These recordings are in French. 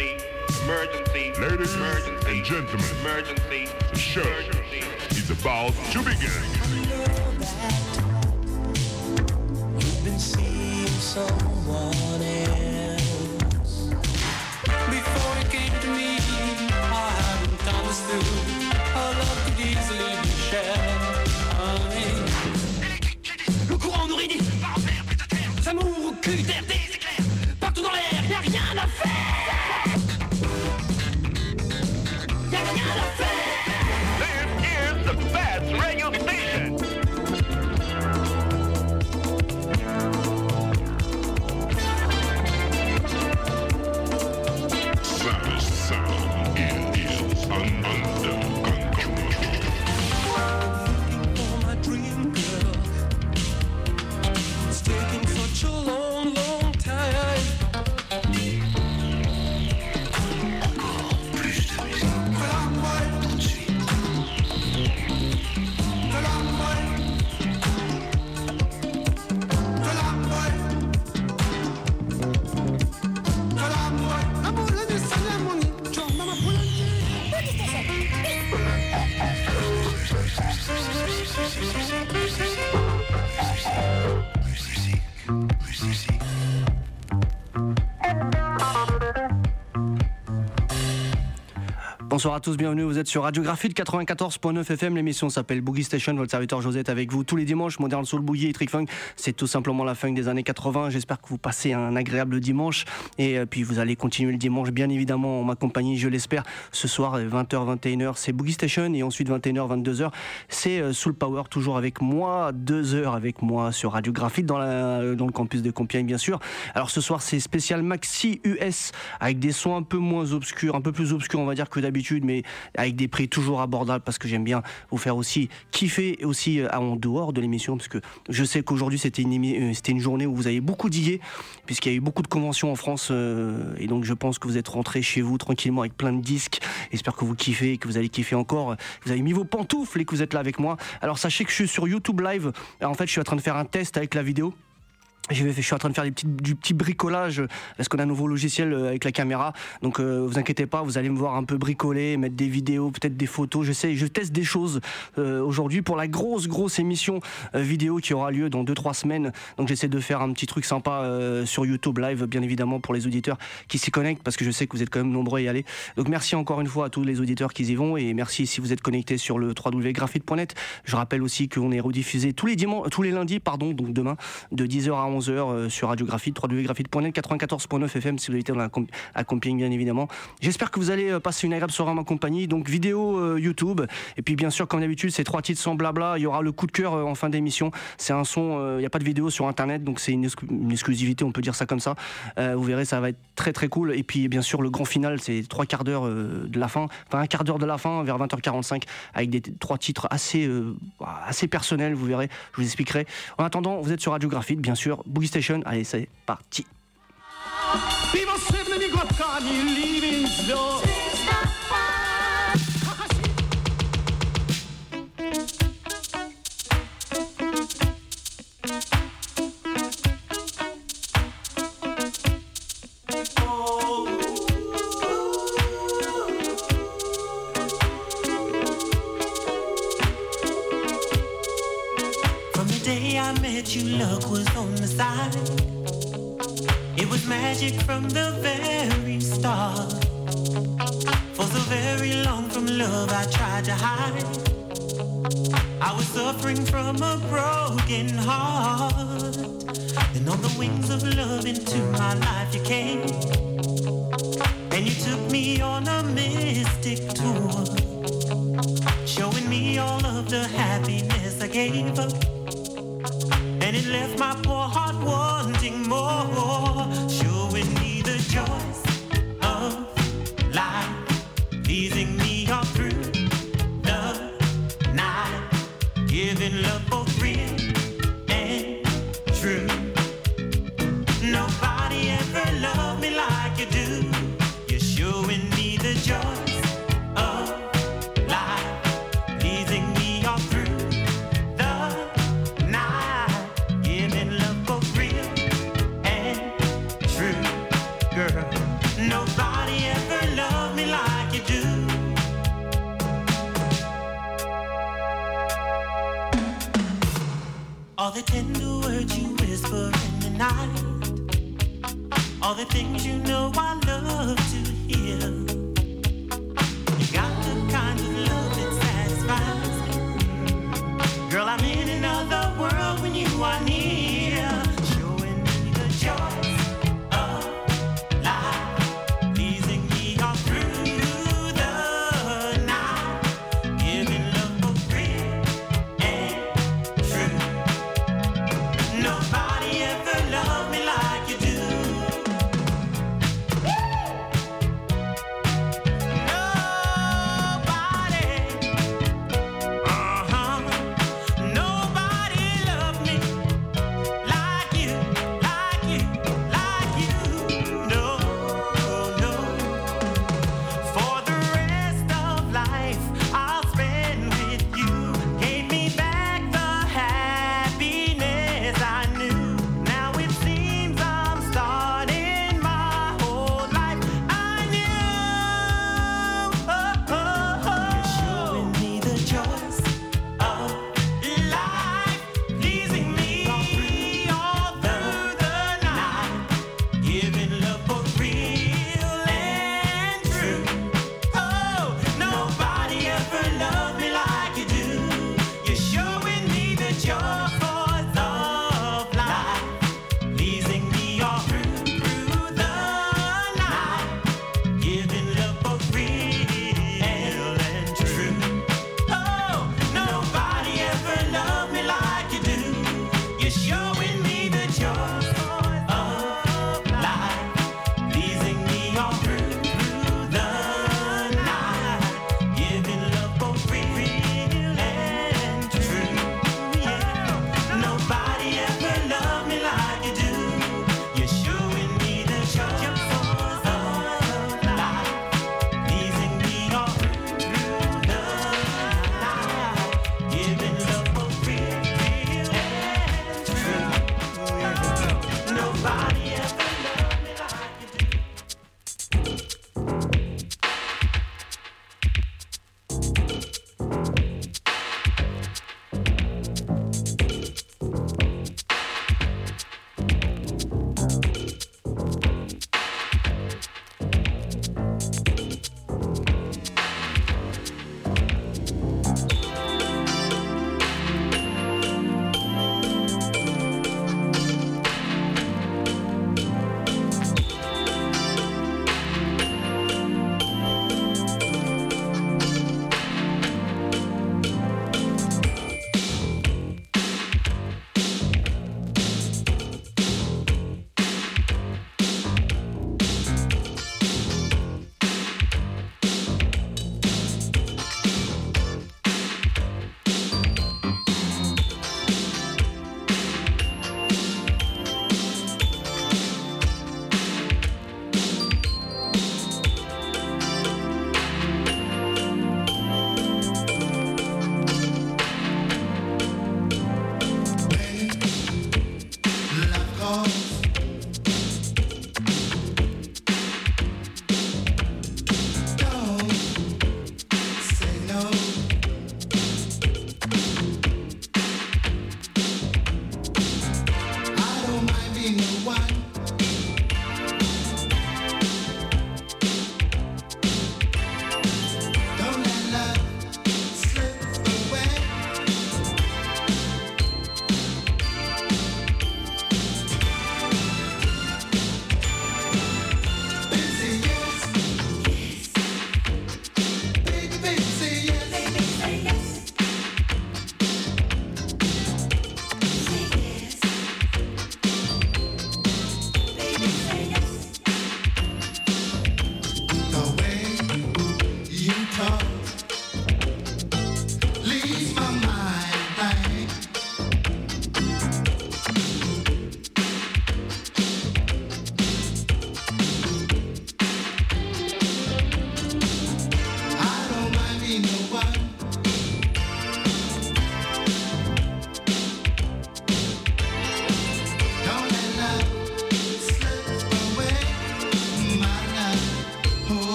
emergency, emergency, Ladies emergency, and gentlemen, emergency, the show emergency. is about to begin. You've been seeing someone Bonsoir à tous, bienvenue. Vous êtes sur Radio Graphite 94.9 FM. L'émission s'appelle Boogie Station. Votre serviteur Josette avec vous tous les dimanches. Modern Soul Boogie et Trick Funk. C'est tout simplement la funk des années 80. J'espère que vous passez un agréable dimanche. Et euh, puis vous allez continuer le dimanche, bien évidemment, en ma compagnie, je l'espère. Ce soir, 20h, 21h, c'est Boogie Station. Et ensuite, 21h, 22h, c'est euh, Soul Power, toujours avec moi. Deux heures avec moi sur Radio Graphite dans, la, dans le campus de Compiègne, bien sûr. Alors ce soir, c'est spécial Maxi US avec des sons un peu moins obscurs, un peu plus obscurs, on va dire, que d'habitude, mais avec des prix toujours abordables parce que j'aime bien vous faire aussi kiffer aussi euh, en dehors de l'émission parce que je sais qu'aujourd'hui c'était une, euh, une journée où vous avez beaucoup digué puisqu'il y a eu beaucoup de conventions en France euh, et donc je pense que vous êtes rentrés chez vous tranquillement avec plein de disques. J'espère que vous kiffez et que vous allez kiffer encore. Vous avez mis vos pantoufles et que vous êtes là avec moi. Alors sachez que je suis sur YouTube Live. En fait, je suis en train de faire un test avec la vidéo. Je, suis en train de faire des petits, du petit bricolage parce qu'on a un nouveau logiciel euh, avec la caméra. Donc euh, vous inquiétez pas, vous allez me voir un peu bricoler, mettre des vidéos, peut-être des photos. Je sais, je teste des choses euh, aujourd'hui pour la grosse grosse émission euh, vidéo qui aura lieu dans 2-3 semaines. Donc j'essaie de faire un petit truc sympa euh, sur YouTube Live, bien évidemment pour les auditeurs qui s'y connectent parce que je sais que vous êtes quand même nombreux à y aller. Donc merci encore une fois à tous les auditeurs qui y vont et merci si vous êtes connectés sur le www.graphite.net. Je rappelle aussi qu'on est rediffusé tous les dimanches, tous les lundis, pardon, donc demain de 10h à 11h euh, sur Radio Graphite, www.graphite.net, 94.9 FM si vous habitez à Compiègne bien évidemment. J'espère que vous allez euh, passer une agréable soirée en ma compagnie. Donc vidéo euh, YouTube et puis bien sûr comme d'habitude ces trois titres sans blabla. Il y aura le coup de cœur en fin d'émission. C'est un son, il n'y a pas de vidéo sur internet donc c'est une, exclu- une exclusivité, on peut dire ça comme ça. Vous verrez, ça va être très très cool. Et puis bien sûr le grand final, c'est trois quarts d'heure de la fin, enfin un quart d'heure de la fin vers 20h45 avec des trois titres assez assez personnels. Vous verrez, je vous expliquerai. En attendant, vous êtes sur Radio Graphite, bien sûr, Boogie Station. Allez, c'est parti. Day I met you, luck was on the side. It was magic from the very start. For so very long from love, I tried to hide. I was suffering from a broken heart. Then on the wings of love into my life you came. And you took me on a mystic tour. Showing me all of the happiness I gave up left my place.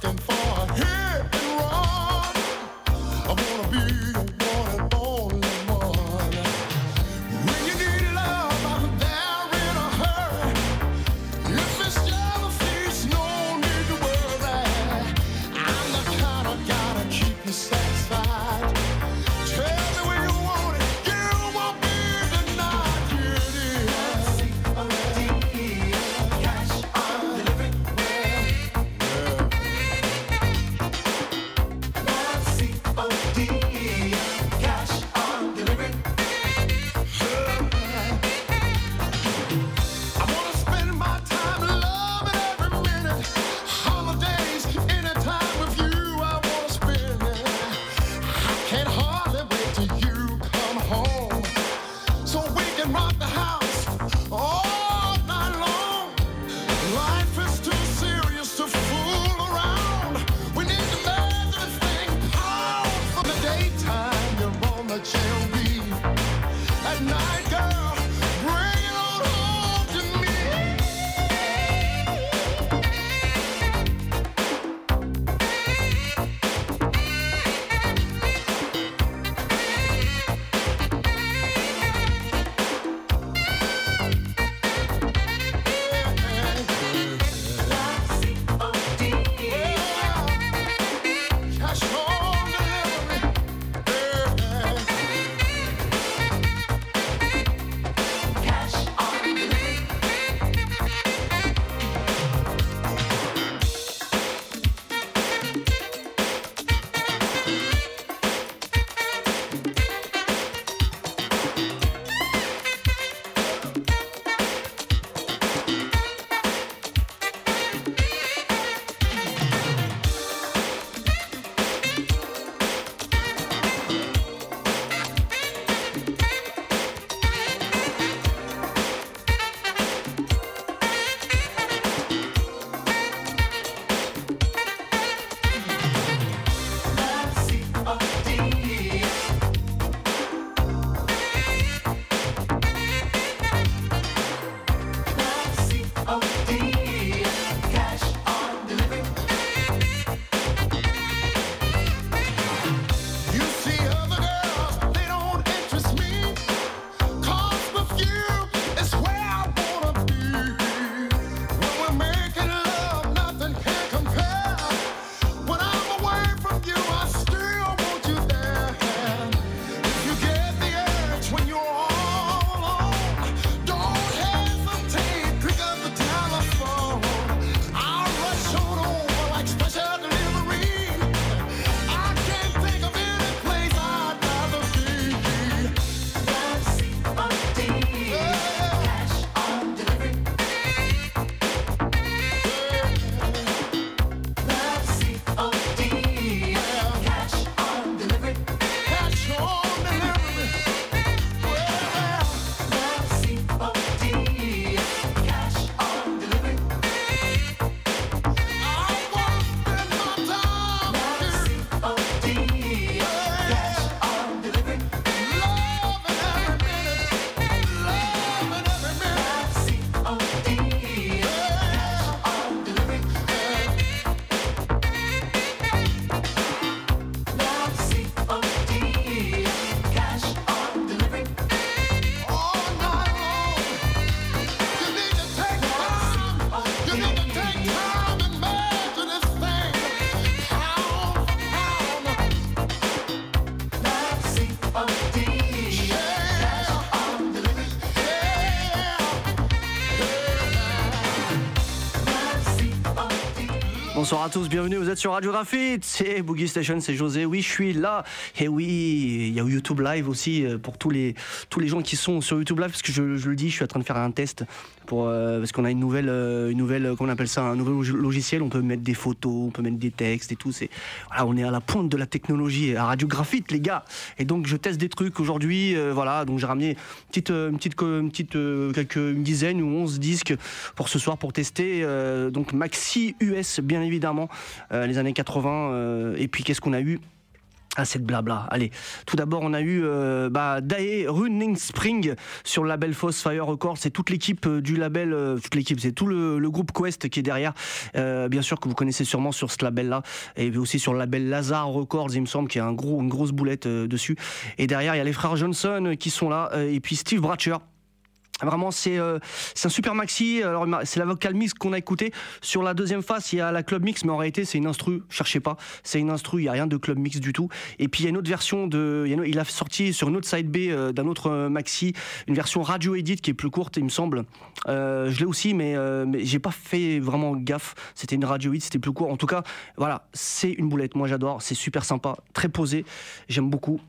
something fun. Bonsoir à tous, bienvenue, vous êtes sur Radio Graphite, c'est Boogie Station, c'est José, oui je suis là, et oui, il y a YouTube Live aussi euh, pour tous les, tous les gens qui sont sur YouTube Live, parce que je, le dis, je suis en train de faire un test, pour, euh, parce qu'on a une nouvelle, euh, une nouvelle, comment on appelle ça, un nouvel logiciel, on peut mettre des photos, on peut mettre des textes et tout, c'est, voilà, on est à la pointe de la technologie, à Radio Graphite les gars, et donc je teste des trucs aujourd'hui, voilà, donc j'ai ramené une petite, une petite, une petite quelques, une dizaine ou onze disques pour ce soir pour tester, donc Maxi US bien évidemment évidemment, euh, les années 80. Euh, et puis qu'est-ce qu'on a eu? Ah, cette blabla. Allez, tout d'abord, on a eu euh, bah, Dae Running Spring sur le label Fire Records. C'est toute l'équipe du label, toute l'équipe, c'est tout le, groupe Quest qui est derrière. Bien sûr que vous connaissez sûrement sur ce label-là, et aussi sur le label Lazare Records, il me semble, qu'il y a une grosse boulette dessus. Et derrière, il y a les frères Johnson qui sont là, et puis Steve Bratcher. Vraiment, c'est euh, un super maxi. C'est la vocal mix qu'on a écouté. Sur la deuxième face, il y a la club mix, mais en réalité, c'est une instru. Cherchez pas, c'est une instru. Il y a rien de club mix du tout. Et puis, il y a une autre version de. il a sorti sur une autre side B euh, d'un autre euh, maxi, une version radio edit qui est plus courte, il me semble. Euh, je l'ai aussi, mais, mais j'ai pas fait vraiment gaffe. C'était une radio edit, c'était plus court. En tout cas, voilà, c'est une boulette. Moi, j'adore. C'est super sympa, très posé. J'aime beaucoup.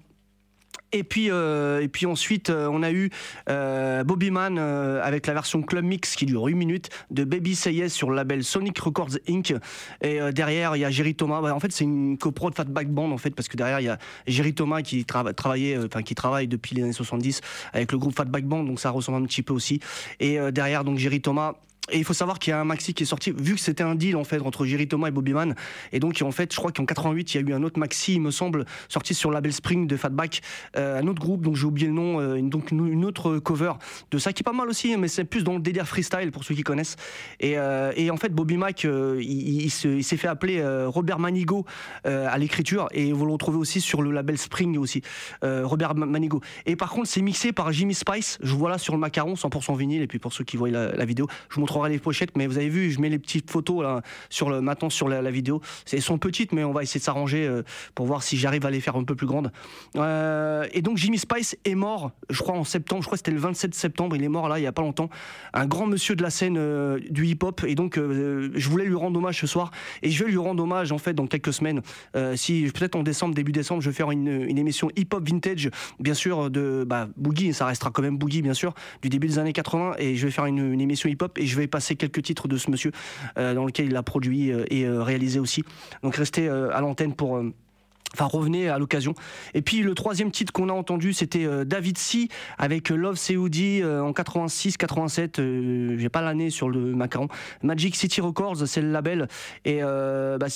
Et puis, euh, et puis ensuite, euh, on a eu euh, Bobby Man euh, avec la version Club Mix qui dure 8 minutes de Baby Say Yes sur le label Sonic Records Inc. Et derrière, il y a Jerry Thomas. Bah, en fait, c'est une copro de Fatback Band en fait, parce que derrière, il y a Jerry Thomas qui, qui travaille depuis les années 70 avec le groupe Fatback Band, donc ça ressemble un petit peu aussi. Et derrière, donc Jerry Thomas. Et il faut savoir qu'il y a un maxi qui est sorti, vu que c'était un deal en fait entre Jerry Thomas et Bobby Man. Et donc en fait, je crois qu'en 88, il y a eu un autre maxi, il me semble, sorti sur label Spring de Fatback, euh, un autre groupe, donc j'ai oublié le nom, euh, donc une, autre cover de ça qui est pas mal aussi, mais c'est plus dans le délire freestyle pour ceux qui connaissent. Et, euh, et en fait, Bobby Mac, euh, il, il se- il s'est fait appeler Robert Manigo à l'écriture, et vous le retrouvez aussi sur le label Spring aussi, Robert Ma- Manigo. Et par contre, c'est mixé par Jimmy Spice. Je vois là sur le macaron, 100% vinyle. Et puis pour ceux qui voient la, la vidéo, je vous les pochettes. Mais vous avez vu, je mets les petites photos là sur le maintenant sur la, vidéo. Elles sont petites, mais on va essayer de s'arranger euh, pour voir si j'arrive à les faire un peu plus grandes. Euh, et donc Jimmy Spice est mort, je crois en septembre. Je crois que c'était le 27 septembre. Il est mort là, il y a pas longtemps. Un grand monsieur de la scène euh, du hip-hop. Et donc je voulais lui rendre hommage ce soir. Et je vais lui rendre hommage en fait dans quelques semaines. Si peut-être en décembre, début décembre, je vais faire une, une émission hip-hop vintage, bien sûr de bah, Boogie. Ça restera quand même Boogie, bien sûr, du début des années 80. Et je vais faire une, une émission hip-hop et je vais passer quelques titres de ce monsieur euh, dans lequel il a produit euh, et euh, réalisé aussi. Donc restez à l'antenne pour. Enfin, revenez à l'occasion. Et puis le troisième titre qu'on a entendu, c'était euh, David C avec euh, Love Seoudi euh, en 86-87. euh, J'ai pas l'année sur le macaron. Magic City Records, c'est le label. Et, euh, bah,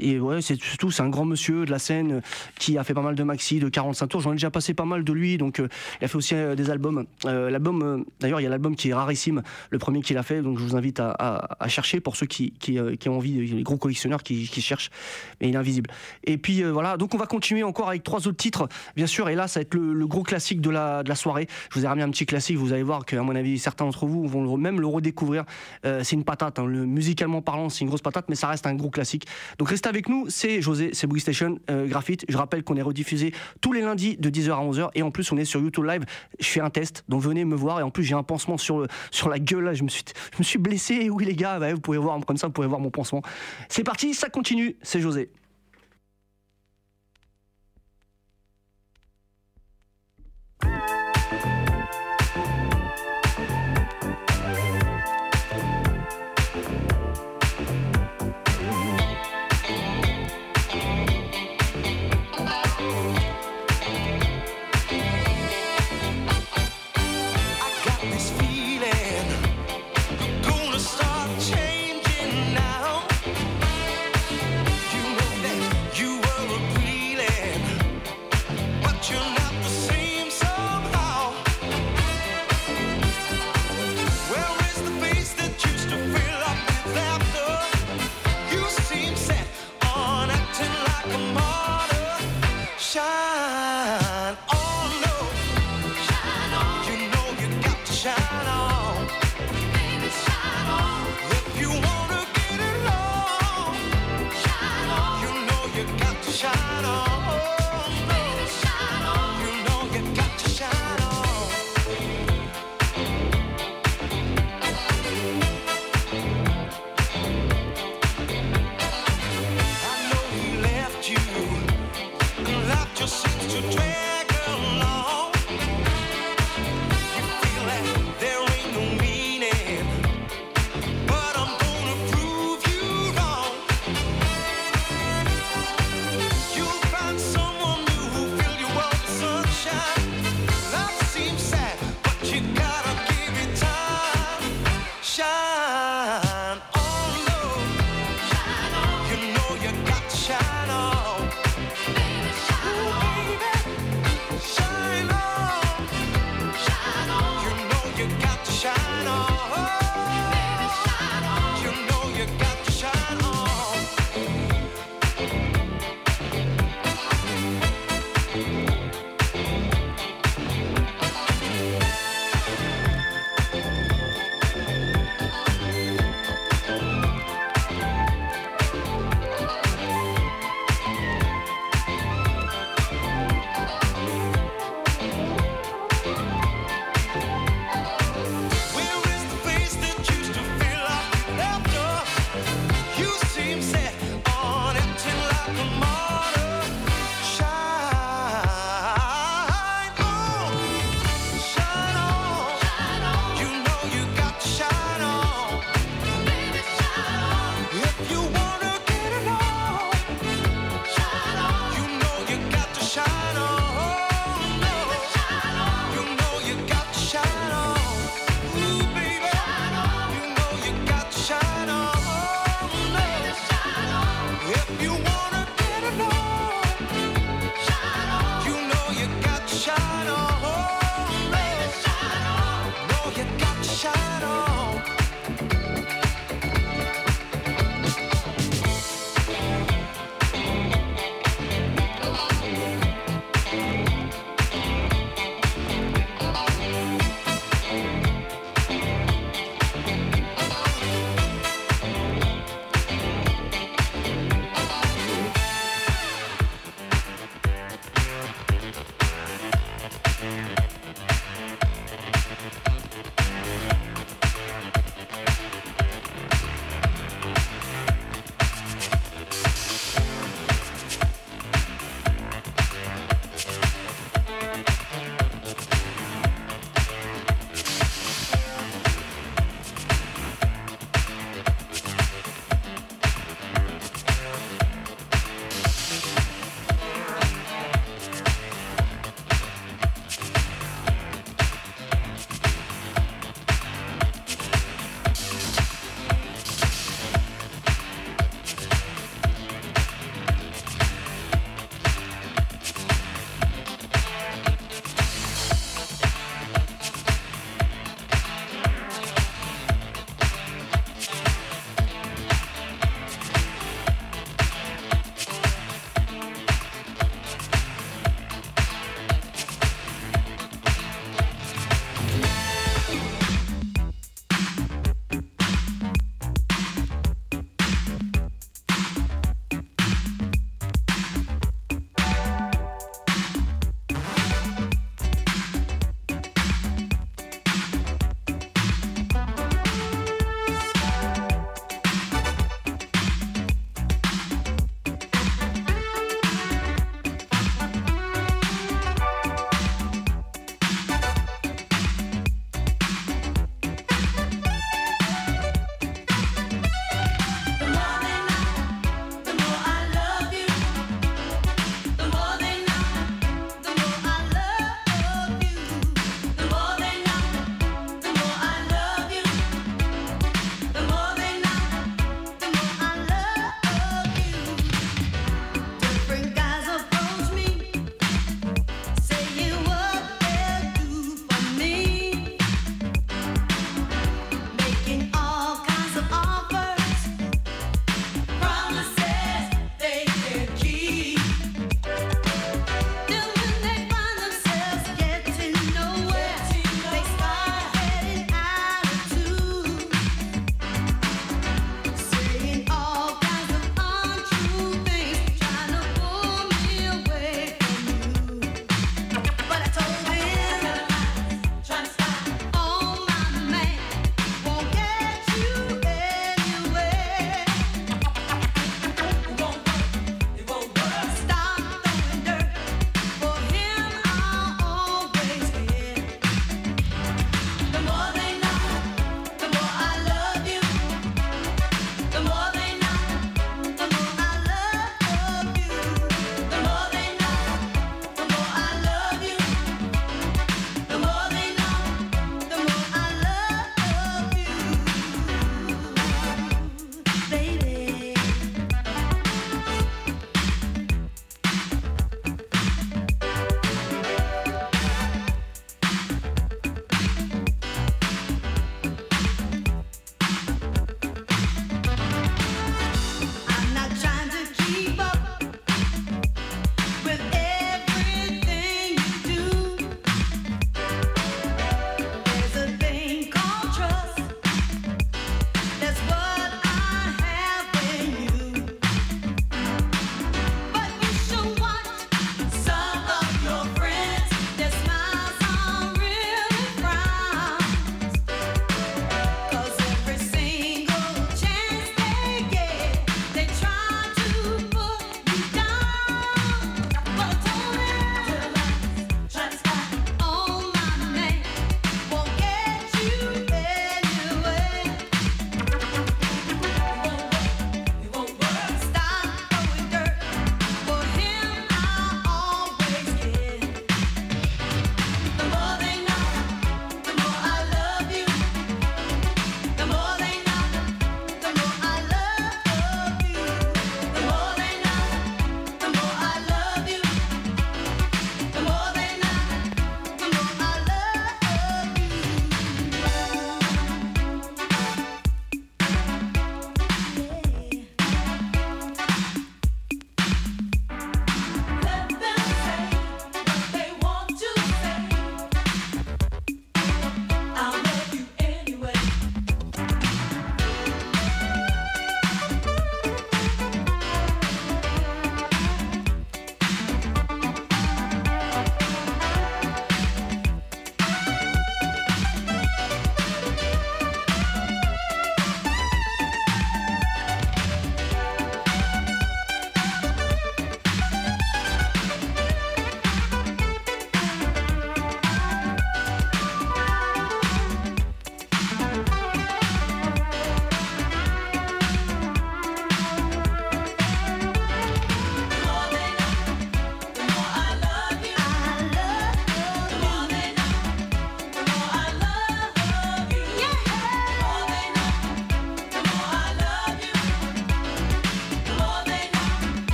et ouais, c'est surtout c'est un grand monsieur de la scène qui a fait pas mal de maxi, de 45 tours. J'en ai déjà passé pas mal de lui, donc il a fait aussi des albums. L'album, d'ailleurs, il y a l'album qui est rarissime, le premier qu'il a fait. Donc je vous invite à, chercher pour ceux qui, qui, ont envie, les gros collectionneurs qui, cherchent. Mais il est invisible. Et puis euh, donc on va continuer encore avec trois autres titres, bien sûr. Et là, ça va être le, gros classique de la, soirée. Je vous ai ramené un petit classique. Vous allez voir qu'à mon avis, certains d'entre vous vont même le redécouvrir. Euh, c'est une patate. hein. Le, musicalement parlant, c'est une grosse patate, mais ça reste un gros classique. Donc restez avec nous. C'est José, c'est Boogie Station euh, Graphite. Je rappelle qu'on est rediffusé tous les lundis de 10h à 11h. Et en plus, on est sur YouTube Live. Je fais un test, donc venez me voir. Et en plus, j'ai un pansement sur, sur la gueule. Là. Je, me suis, je me suis blessé. Oui, les gars, bah, vous pouvez voir comme ça, vous pouvez voir mon pansement. C'est parti, ça continue. C'est José.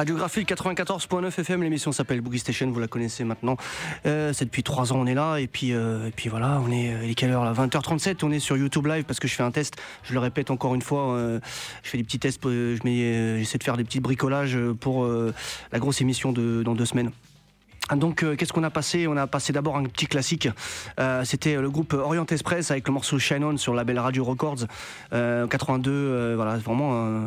Radiographie 94.9 FM, l'émission s'appelle Boogie Station, vous la connaissez maintenant. Euh, c'est depuis 3 ans, on est là, et puis, euh, puis voilà, on est, il est quelle heure là? 20h37, on est sur YouTube Live parce que je fais un test, je le répète encore une fois, euh, je fais des petits tests, je j'essaie de faire des petits bricolages pour la grosse émission dans deux semaines. Donc euh, qu'est-ce qu'on a passé? On a passé d'abord un petit classique. Euh, c'était le groupe Orient Express avec le morceau Shine On sur la belle Radio Records 82. Euh, voilà, vraiment un,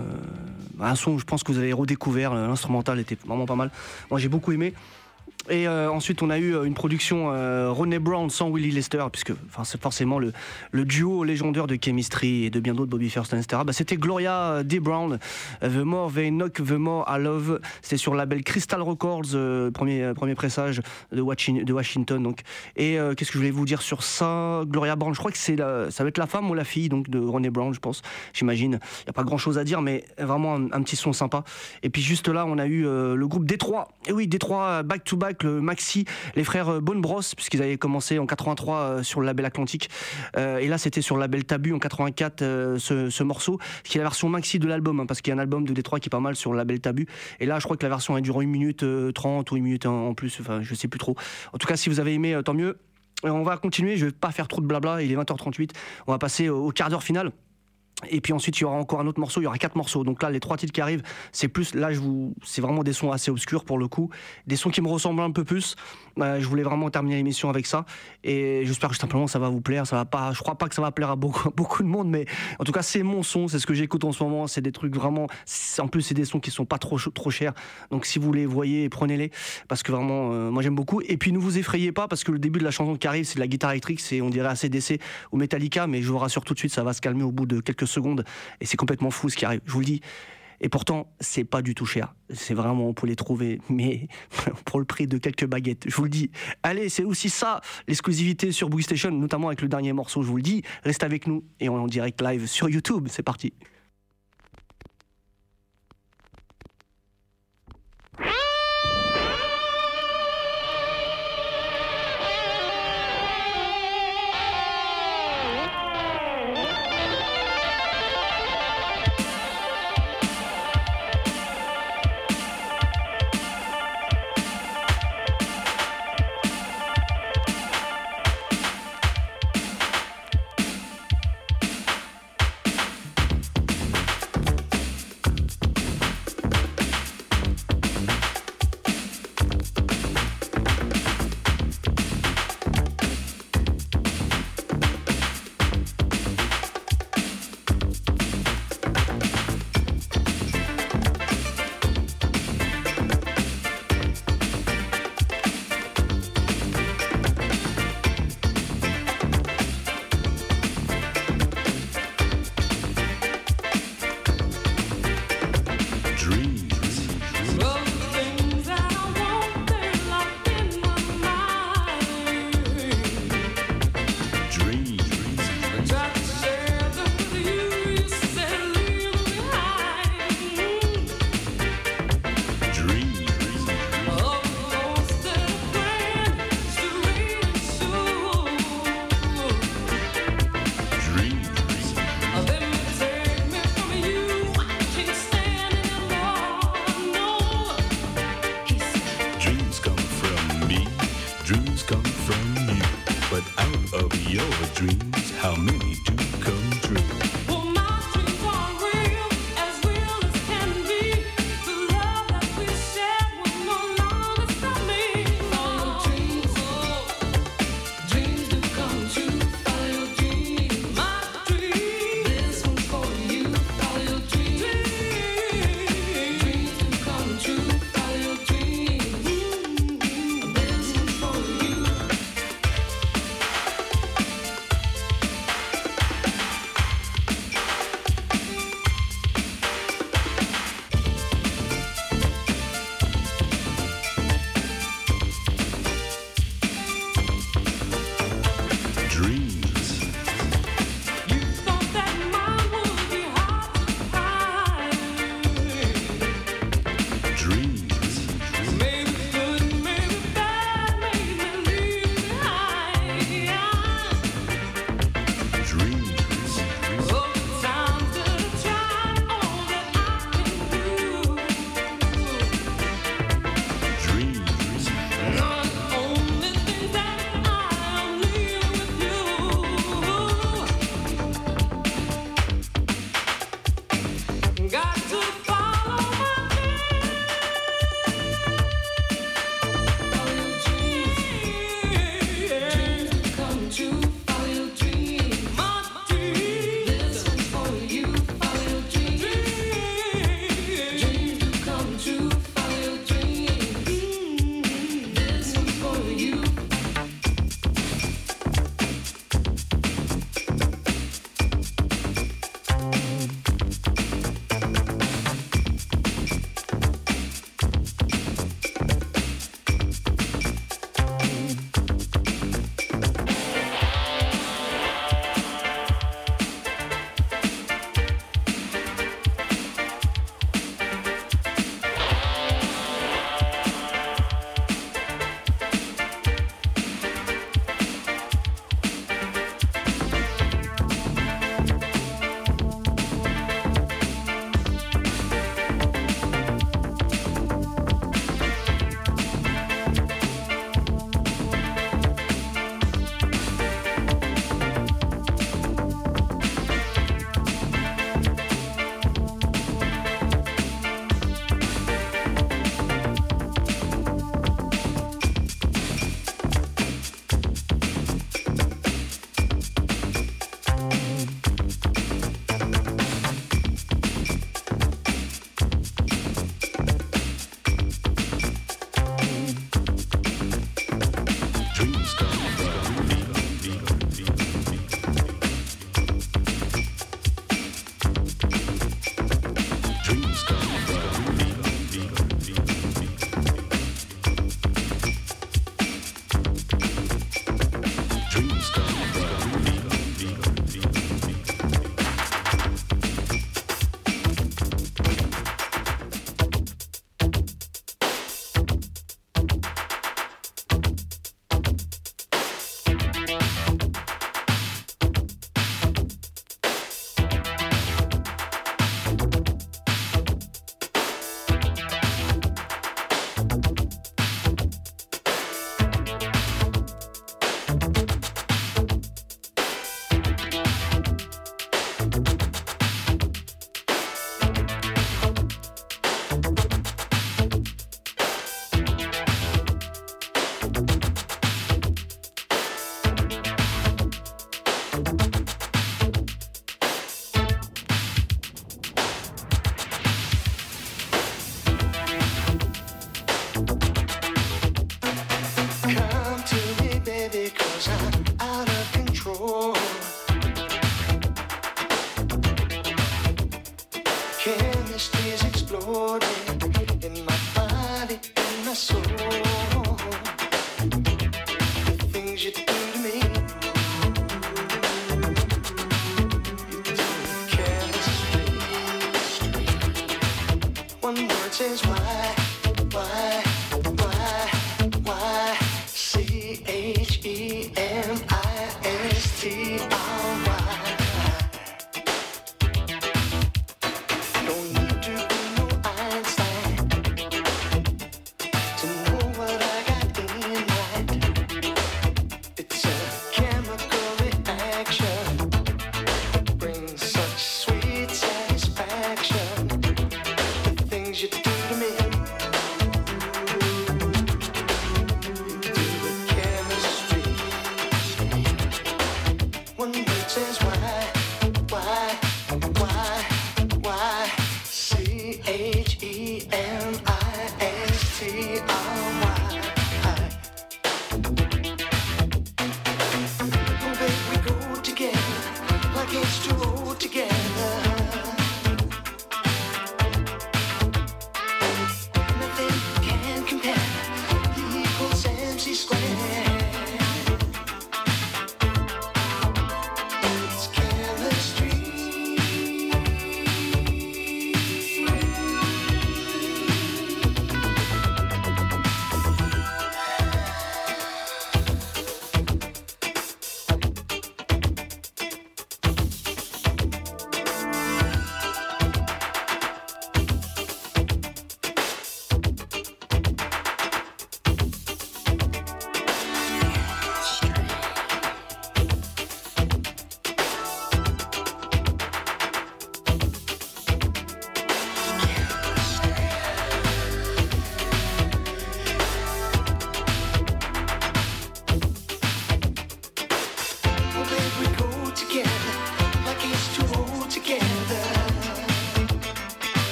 un, son. Je pense que vous avez redécouvert. L'instrumental était vraiment pas mal. Moi j'ai beaucoup aimé. Et euh, ensuite, on a eu euh, une production euh, René Brown sans Willie Lester, puisque c'est forcément le, duo légendaire de Chemistry et de bien d'autres, Bobby Thurston, etc. Bah, c'était Gloria D. Brown, The More They Knock, The More I Love. C'était sur le label Crystal Records, premier, premier pressage de, Washington. Donc. Et qu'est-ce que je voulais vous dire sur ça? Gloria Brown, je crois que c'est ça va être la femme ou la fille donc, de René Brown, je pense, j'imagine. Il n'y a pas grand-chose à dire, mais vraiment un, petit son sympa. Et puis juste là, on a eu le groupe Détroit. Et oui, Détroit, le maxi, les frères euh, Bonne Brosse, puisqu'ils avaient commencé en 83 euh, sur le label Atlantique. Euh, et là, c'était sur le label Tabu en 84, ce, morceau, qui est la version maxi de l'album, hein, parce qu'il y a un album de Détroit qui est pas mal sur le label Tabu. Et là, je crois que la version a duré 1 minute 30 ou 1 minute en plus, enfin, je sais plus trop. En tout cas, si vous avez aimé, tant mieux. On va continuer, je vais pas faire trop de blabla, il est 20h38. On va passer au quart d'heure final. Et puis ensuite, il y aura encore un autre morceau, il y aura quatre morceaux. Donc là, les trois titres qui arrivent, c'est plus, là, je vous, c'est vraiment des sons assez obscurs pour le coup, des sons qui me ressemblent un peu plus. Euh, je voulais vraiment terminer l'émission avec ça, et j'espère que simplement ça va vous plaire. Ça va pas, je crois pas que ça va plaire à beaucoup, beaucoup de monde, mais en tout cas, c'est mon son, c'est ce que j'écoute en ce moment. C'est des trucs vraiment, en plus, c'est des sons qui sont pas trop, trop chers. Donc si vous les voyez, prenez-les, parce que vraiment, euh, moi j'aime beaucoup. Et puis ne vous effrayez pas, parce que le début de la chanson qui arrive, c'est de la guitare électrique, c'est on dirait ACDC ou Metallica, mais je vous rassure tout de suite, ça va se calmer au bout de quelques secondes et c'est complètement fou ce qui arrive. Je vous le dis. Et pourtant, c'est pas du tout cher. C'est vraiment, on peut les trouver, mais pour le prix de quelques baguettes. Je vous le dis. Allez, c'est aussi ça, l'exclusivité sur Boogie Station, notamment avec le dernier morceau, je vous le dis. Reste avec nous et on est en direct live sur YouTube. C'est parti.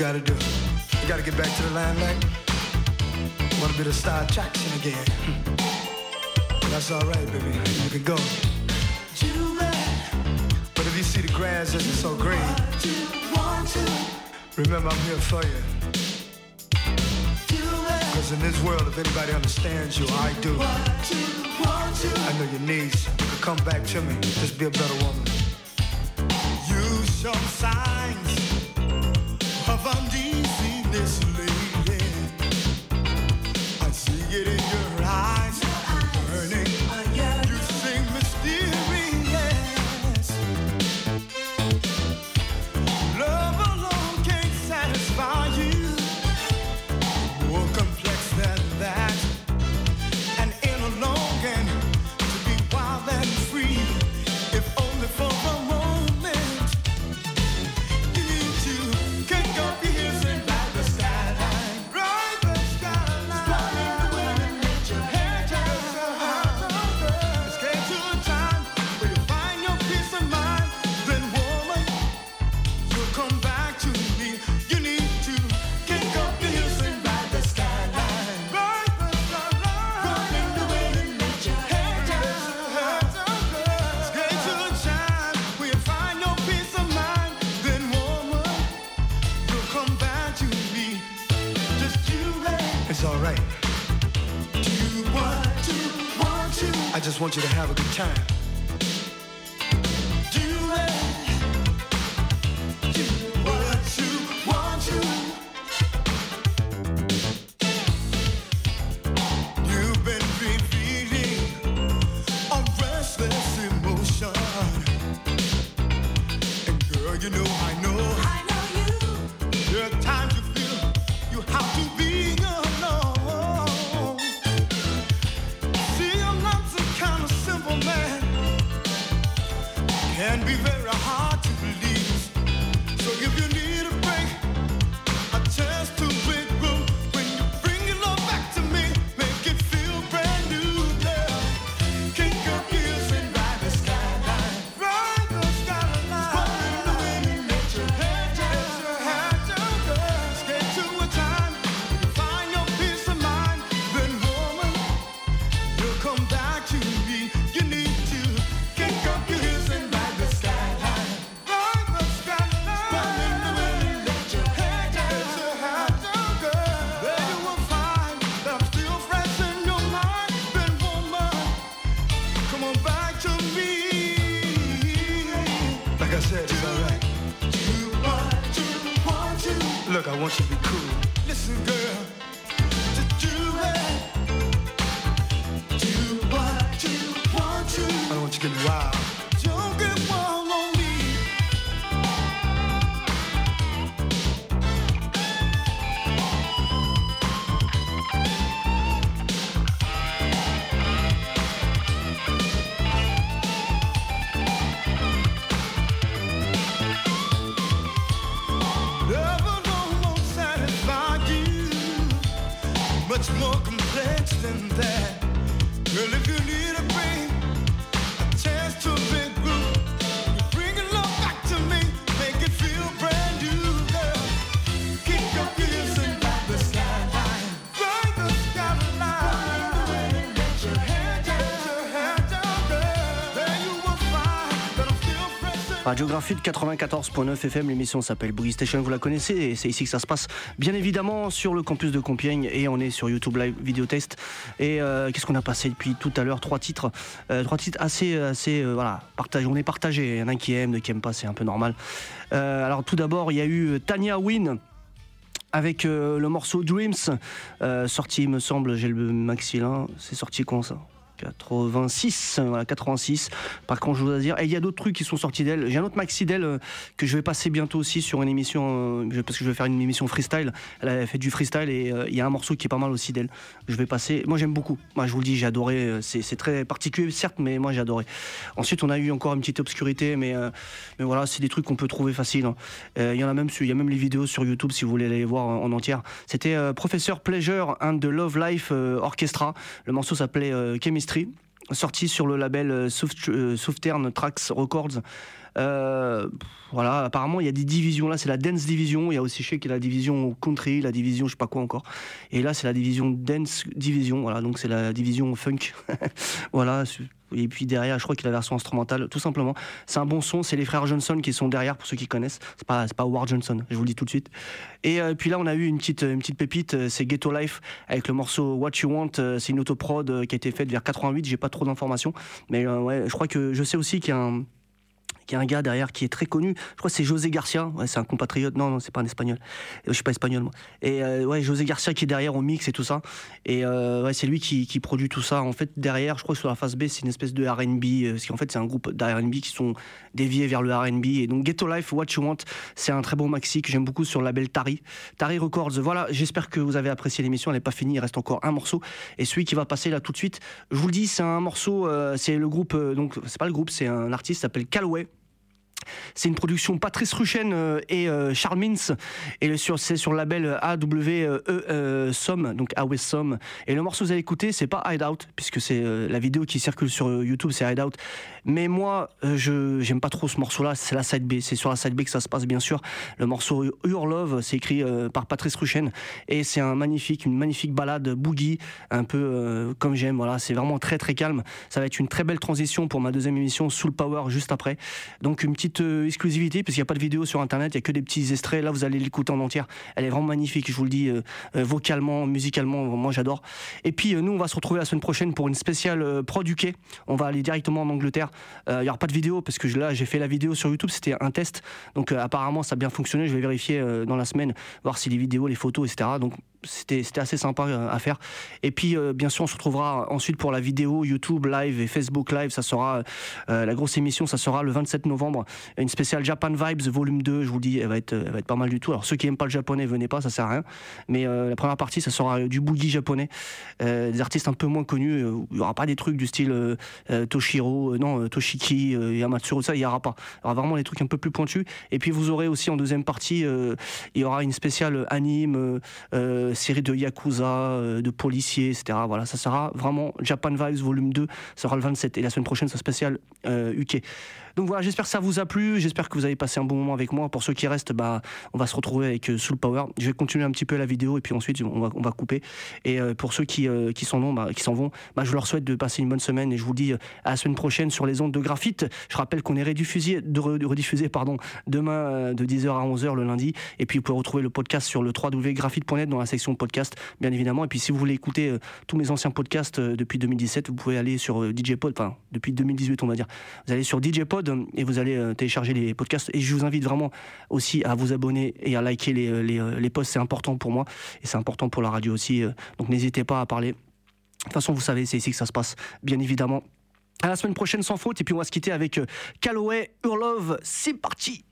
Gotta do? You gotta get back to the limelight. Want a bit of star attraction again. Hmm. That's alright, baby. You can go. But if you see the grass isn't so green, remember I'm here for you. Cause in this world, if anybody understands you, I do. I know your needs. You can come back to me. Just be a better woman. Show signs of uneasiness Can be very Radiographie de 94.9 FM, l'émission s'appelle Boogie Station, vous la connaissez et c'est ici que ça se passe. Bien évidemment sur le campus de Compiègne et on est sur YouTube Live Vidéo Test. Et euh, qu'est-ce qu'on a passé depuis tout à l'heure? Trois titres, Euh, trois titres assez, assez euh, voilà, partagés. On est partagé. Il y en a un qui aime, d'autres qui aiment pas, c'est un peu normal. Alors tout d'abord, il y a eu Tania Wynn avec le morceau Dreams, sorti, il me semble, j'ai le maxi là, c'est sorti quand ça? 86, voilà, 86. Par contre, je voudrais dire, et il y a d'autres trucs qui sont sortis d'elle. J'ai un autre maxi d'elle euh, que je vais passer bientôt aussi sur une émission, euh, parce que je vais faire une émission freestyle. Elle a fait du freestyle et euh, il y a un morceau qui est pas mal aussi d'elle. Je vais passer. Moi, j'aime beaucoup. Moi, je vous le dis, j'ai adoré. euh, C'est très particulier, certes, mais moi, j'ai adoré. Ensuite, on a eu encore une petite obscurité, mais, euh, mais voilà, c'est des trucs qu'on peut trouver facile. hein. Euh, Il y en a même, il y a même les vidéos sur YouTube si vous voulez les voir en, en entière. C'était euh, Professeur Pleasure and the Love Life euh, Orchestra. Le morceau s'appelait euh, Sorti sur le label euh, Soft- euh, Southern Tracks Records. Euh, voilà, apparemment il y a des divisions. Là, c'est la dance division. Il y a aussi, je sais qu'il y a la division country, la division, je sais pas quoi encore. Et là, c'est la division dance division. Voilà, donc c'est la division funk. voilà. Et puis derrière, je crois qu'il y a la version instrumentale, tout simplement. C'est un bon son. C'est les frères Johnson qui sont derrière pour ceux qui connaissent. C'est pas, pas Howard Johnson. Je vous le dis tout de suite. Et euh, puis là, on a eu une petite, une petite pépite. euh, C'est Ghetto Life avec le morceau What You Want. C'est une autoprod qui a été faite vers 88. J'ai pas trop d'informations, mais ouais, je crois que je sais aussi qu'il y a un qu'il y a un gars derrière qui est très connu. Je crois que c'est José Garcia. C'est un compatriote. Non, non, c'est pas un espagnol. Euh, Je suis pas espagnol, moi. Et euh, ouais, José Garcia qui est derrière au mix et tout ça. Et euh, ouais, c'est lui qui, qui produit tout ça. En fait, derrière, je crois que sur la face B, c'est une espèce de R&B. Parce qu'en fait, c'est un groupe d'R&B qui sont déviés vers le R&B. Et donc, Ghetto Life, What You Want, c'est un très bon maxi que j'aime beaucoup sur le label Tari. Tari Records. Voilà, j'espère que vous avez apprécié l'émission. Elle n'est pas finie, il reste encore un morceau. Et celui qui va passer là tout de suite, je vous le dis, c'est un morceau, c'est le groupe, donc c'est pas le groupe, c'est un artiste qui s'appelle Calloway. C'est une production Patrice Ruchen euh, et euh, Charles Mintz. Et c'est sur le label AWE euh, Somme, donc AW Somme. Et le morceau que vous allez écouter, c'est pas Hideout, puisque c'est la vidéo qui circule sur YouTube, c'est Hideout. Mais moi, je j'aime pas trop ce morceau-là, c'est la side B. C'est sur la side B que ça se passe, bien sûr. Le morceau Your Love, c'est écrit par Patrice Ruchen. Et c'est un magnifique, une magnifique balade boogie, un peu comme j'aime. Voilà, c'est vraiment très très calme. Ça va être une très belle transition pour ma deuxième émission, Soul Power, juste après. Donc une petite euh, exclusivité, parce qu'il n'y a pas de vidéo sur internet, il n'y a que des petits extraits. Là, vous allez l'écouter en entière. Elle est vraiment magnifique, je vous le dis, euh, euh, vocalement, musicalement, moi j'adore. Et puis nous, on va se retrouver la semaine prochaine pour une spéciale prod. On va aller directement en Angleterre. Il n'y aura pas de vidéo, parce que là, j'ai fait la vidéo sur YouTube, c'était un test. Donc apparemment, ça a bien fonctionné. Je vais vérifier dans la semaine, voir si les vidéos, les photos, etc. Donc c'était assez sympa à faire. Et puis, bien sûr, on se retrouvera ensuite pour la vidéo YouTube Live et Facebook Live. Ça sera la grosse émission, ça sera le 27 novembre. Une spéciale Japan Vibes volume 2, je vous dis, elle va être, elle va être pas mal du tout. Alors ceux qui aiment pas le japonais, venez pas, ça sert à rien. Mais euh, la première partie, ça sera du boogie japonais, euh, des artistes un peu moins connus. Euh, il y aura pas des trucs du style Toshiro, non Toshiki, Yamatsuro, ça il y aura pas. Il y aura vraiment des trucs un peu plus pointus. Et puis vous aurez aussi en deuxième partie, il y aura une spéciale anime, série de yakuza, de policiers, etc. Voilà, ça sera vraiment Japan Vibes volume 2, ça sera le 27. Et la semaine prochaine, c'est spécial UK. Donc voilà, j'espère que ça vous a plu, j'espère que vous avez passé un bon moment avec moi. Pour ceux qui restent, bah, on va se retrouver avec euh, Soul Power. Je vais continuer un petit peu la vidéo et puis ensuite on va, couper. Et euh, pour ceux qui, euh, vont, bah, qui s'en vont, bah, je leur souhaite de passer une bonne semaine et je vous dis à la semaine prochaine sur les ondes de graphite. Je rappelle qu'on est rediffusé, rediffusé pardon, demain de 10h à 11h le lundi. Et puis vous pouvez retrouver le podcast sur le www.graphite.net dans la section podcast, bien évidemment. Et puis si vous voulez écouter tous mes anciens podcasts depuis 2017, vous pouvez aller sur DJ Pod, enfin depuis 2018 on va dire. Vous allez sur DJ Pod et vous allez euh, télécharger les podcasts. Et je vous invite vraiment aussi à vous abonner et à liker les, euh, euh, les posts. C'est important pour moi et c'est important pour la radio aussi. Donc n'hésitez pas à parler. De toute façon, vous savez, c'est ici que ça se passe, bien évidemment. À la semaine prochaine sans faute. Et puis on va se quitter avec Calloway, Urlove. C'est parti!